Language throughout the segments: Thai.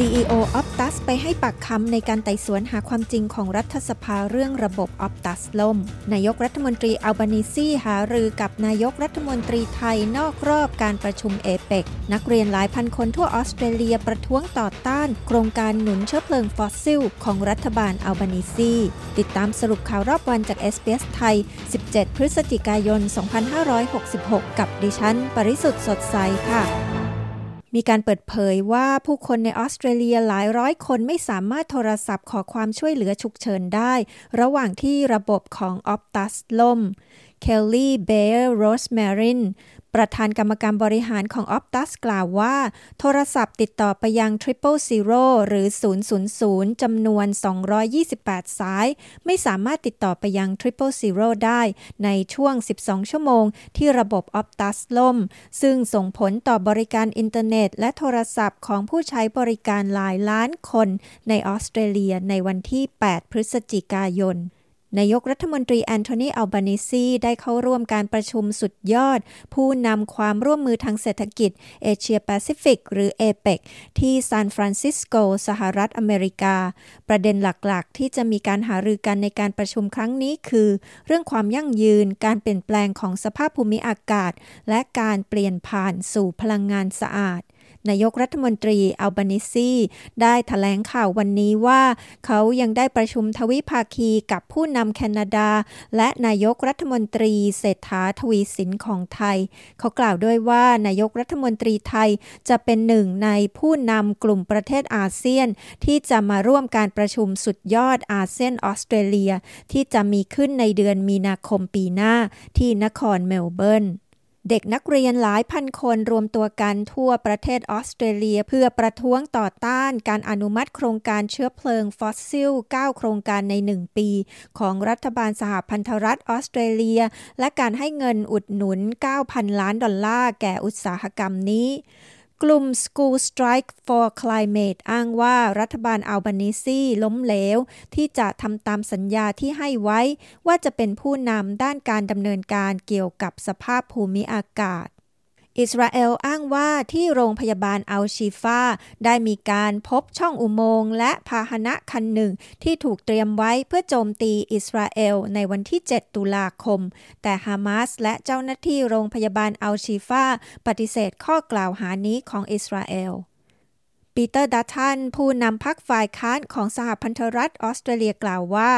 CEO Optus ไปให้ปากคำในการไต่สวนหาความจริงของรัฐสภาเรื่องระบบ Optus ล่ม นายกรัฐมนตรีอัลบานิซีหารือกับนายกรัฐมนตรีไทยนอกรอบการประชุมเอเปกนักเรียนหลายพันคนทั่วออสเตรเลียประท้วงต่อต้าน โครงการหนุนเชื้อเพลิงฟอสซิล ของรัฐบาลอัลบานิซีติดตามสรุปข่าวรอบวันจาก SBS ไทย 17 พฤศจิกายน 2566 กับดิฉัน ปริสุทธ์สดใสค่ะ มีการเปิดเผยว่าผู้คนในออสเตรเลียหลายร้อยคนไม่สามารถโทรศัพท์ขอความช่วยเหลือฉุกเฉินได้ ระหว่างที่ระบบของออฟตัสล่ม เคลลี่ เบย์โรสแมริน ประธานกรรมการบริหารของ Optus กล่าวว่า โทรศัพท์ติดต่อไปยัง Triple Zero หรือ 000 จำนวน 228 สาย ไม่สามารถติดต่อไปยัง Triple Zero ได้ในช่วง 12 ชั่วโมง ที่ระบบ Optus ล่ม ซึ่งส่งผลต่อบริการอินเทอร์เน็ต และโทรศัพท์ของผู้ใช้บริการหลายล้านคนในออสเตรเลียในวันที่ 8 พฤศจิกายน นายกรัฐมนตรีแอนโทนีอัลบานิซีได้เข้าร่วมการประชุมสุดยอด ผู้นำความร่วมมือทางเศรษฐกิจเอเชียแปซิฟิกหรือเอเปกที่ซานฟรานซิสโก สหรัฐอเมริกา ประเด็นหลักๆ ที่จะมีการหารือกันในการประชุมครั้งนี้คือ เรื่องความยั่งยืน การเปลี่ยนแปลงของสภาพภูมิอากาศ และการเปลี่ยนผ่านสู่พลังงานสะอาด นายกรัฐมนตรีอัลบานิซีได้ถแถลงข่าววันนี้ว่า เขายังได้ประชุมทวิภาคีกับผู้นำแคนาดา และนายกรัฐมนตรีเศรษฐาทวีสินของไทย เขากล่าวด้วยว่านายกรัฐมนตรีไทยจะเป็นหนึ่งในผู้นำกลุ่มประเทศอาเซียน ที่จะมาร่วมการประชุมสุดยอดอาเซียนออสเตรเลีย ที่จะมีขึ้นในเดือนมีนาคมปีหน้าที่นครเมลเบิร์น เด็กนักเรียนหลายพันคนรวมตัวกันทั่วประเทศออสเตรเลีย เพื่อประท้วงต่อต้านการอนุมัติโครงการเชื้อเพลิงฟอสซิล 9 โครงการใน 1 ปี ของรัฐบาลสหพันธรัฐออสเตรเลีย และการให้เงินอุดหนุน 9,000 ล้านดอลลาร์แก่อุตสาหกรรมนี้ กลุ่ม School Strike for Climate อ้างว่ารัฐบาลอัลบานิซีล้มเหลว ที่จะทำตามสัญญาที่ให้ไว้ ว่าจะเป็นผู้นำด้านการดำเนินการเกี่ยวกับสภาพภูมิอากาศ อิสราเอลอ้างว่าที่โรงพยาบาลอัลชีฟาได้มีการพบช่องอุโมงค์และพาหนะคันหนึ่งที่ถูกเตรียมไว้เพื่อโจมตีอิสราเอลในวันที่ 7 ตุลาคม แต่ฮามาสและเจ้าหน้าที่โรงพยาบาลอัลชีฟาปฏิเสธข้อกล่าวหานี้ของอิสราเอลปีเตอร์ดัตทันผู้นำพักฝ่ายค้านของสหพันธรัฐออสเตรเลียกล่าวว่า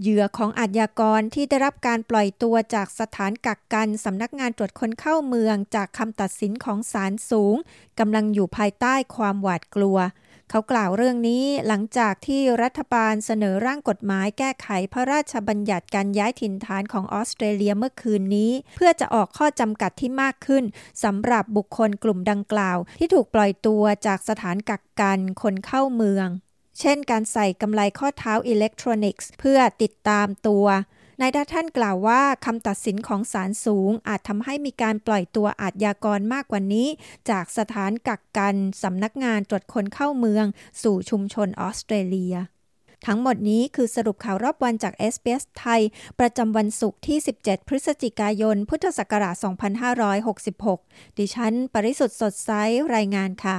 เหยื่อของอาชญากรที่ได้รับการปล่อยตัวจากสถานกักกันสำนักงานตรวจคนเข้าเมืองจากคำตัดสินของศาลสูงกำลังอยู่ภายใต้ความหวาดกลัว เขากล่าวเรื่องนี้หลังจากที่รัฐบาลเสนอร่างกฎหมายแก้ไขพระราชบัญญัติการย้ายถิ่นฐานของออสเตรเลียเมื่อคืนนี้ เพื่อจะออกข้อจำกัดที่มากขึ้นสำหรับบุคคลกลุ่มดังกล่าว ที่ถูกปล่อยตัวจากสถานกักกันคนเข้าเมือง เช่นการใส่กำไลข้อเท้าอิเล็กทรอนิกส์ เพื่อติดตามตัวนายดาท่านกล่าวว่าคำตัดสินของศาลสูง อาจทำให้มีการปล่อยตัวอาชญากรมากกว่านี้ จากสถานกักกันสำนักงานตรวจคนเข้าเมือง สู่ชุมชนออสเตรเลีย ทั้งหมดนี้คือสรุปข่าวรอบวันจาก SBS ไทย ประจำวันศุกร์ที่ 17 พฤศจิกายน พุทธศักราช 2566 ดิฉัน ปริสุทธ์สดใสรายงานค่ะ